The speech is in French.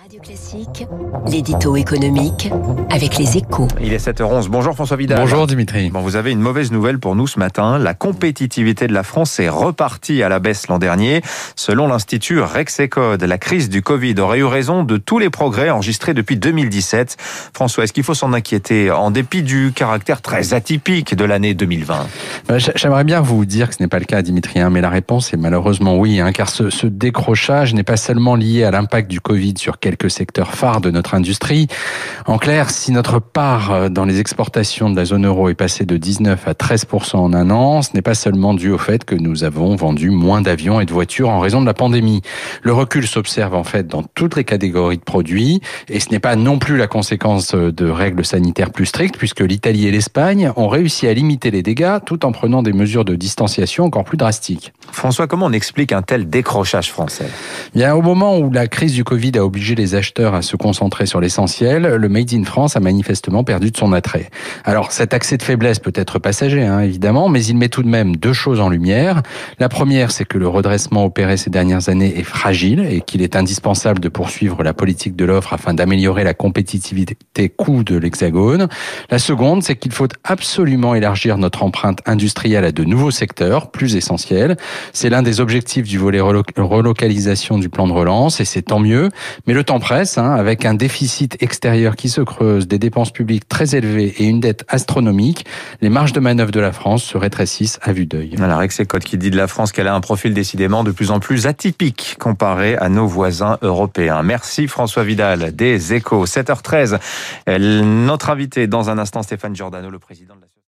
Radio Classique, l'édito économique avec les échos. Il est 7h11. Bonjour François Vidal. Bonjour Dimitri. Bon, vous avez une mauvaise nouvelle pour nous ce matin. La compétitivité de la France est repartie à la baisse l'an dernier. Selon l'Institut Rexecode, la crise du Covid aurait eu raison de tous les progrès enregistrés depuis 2017. François, est-ce qu'il faut s'en inquiéter en dépit du caractère très atypique de l'année 2020 Bah, J'aimerais bien vous dire que ce n'est pas le cas, Dimitri, hein, mais la réponse est malheureusement oui, hein, car ce, ce décrochage n'est pas seulement lié à l'impact du Covid sur quelques secteurs phares de notre industrie. En clair, si notre part euh, dans les exportations de la zone euro est passée de 19 à 13 en un an, ce n'est pas seulement dû au fait que nous avons vendu moins d'avions et de voitures en raison de la pandémie. Le recul s'observe en fait dans toutes les catégories de produits, et ce n'est pas non plus la conséquence de règles sanitaires plus strictes, puisque l'Italie et l'Espagne ont réussi à limiter les dégâts tout en prenant des mesures de distanciation encore plus drastiques. François, comment on explique un tel décrochage français? Bien, au moment où la crise du Covid a obligé les acheteurs à se concentrer sur l'essentiel, le Made in France a manifestement perdu de son attrait. Alors, cet accès de faiblesse peut être passager, hein, évidemment, mais il met tout de même deux choses en lumière. La première, c'est que le redressement opéré ces dernières années est fragile et qu'il est indispensable de poursuivre la politique de l'offre afin d'améliorer la compétitivité coût de l'Hexagone. La seconde, c'est qu'il faut absolument élargir notre empreinte industrielle à de nouveaux secteurs plus essentiels. C'est l'un des objectifs du volet relocalisation du plan de relance et c'est tant mieux. Mais le temps presse, hein, avec un déficit extérieur qui se creuse, des dépenses publiques très élevées et une dette astronomique, les marges de manœuvre de la France se rétrécissent à vue d'œil. Alors, Code qui dit de la France qu'elle a un profil décidément de plus en plus atypique comparé à nos voisins européens. Merci François Vidal des Échos. 7h13. Notre invité dans un instant, Stéphane Giordano, le président de la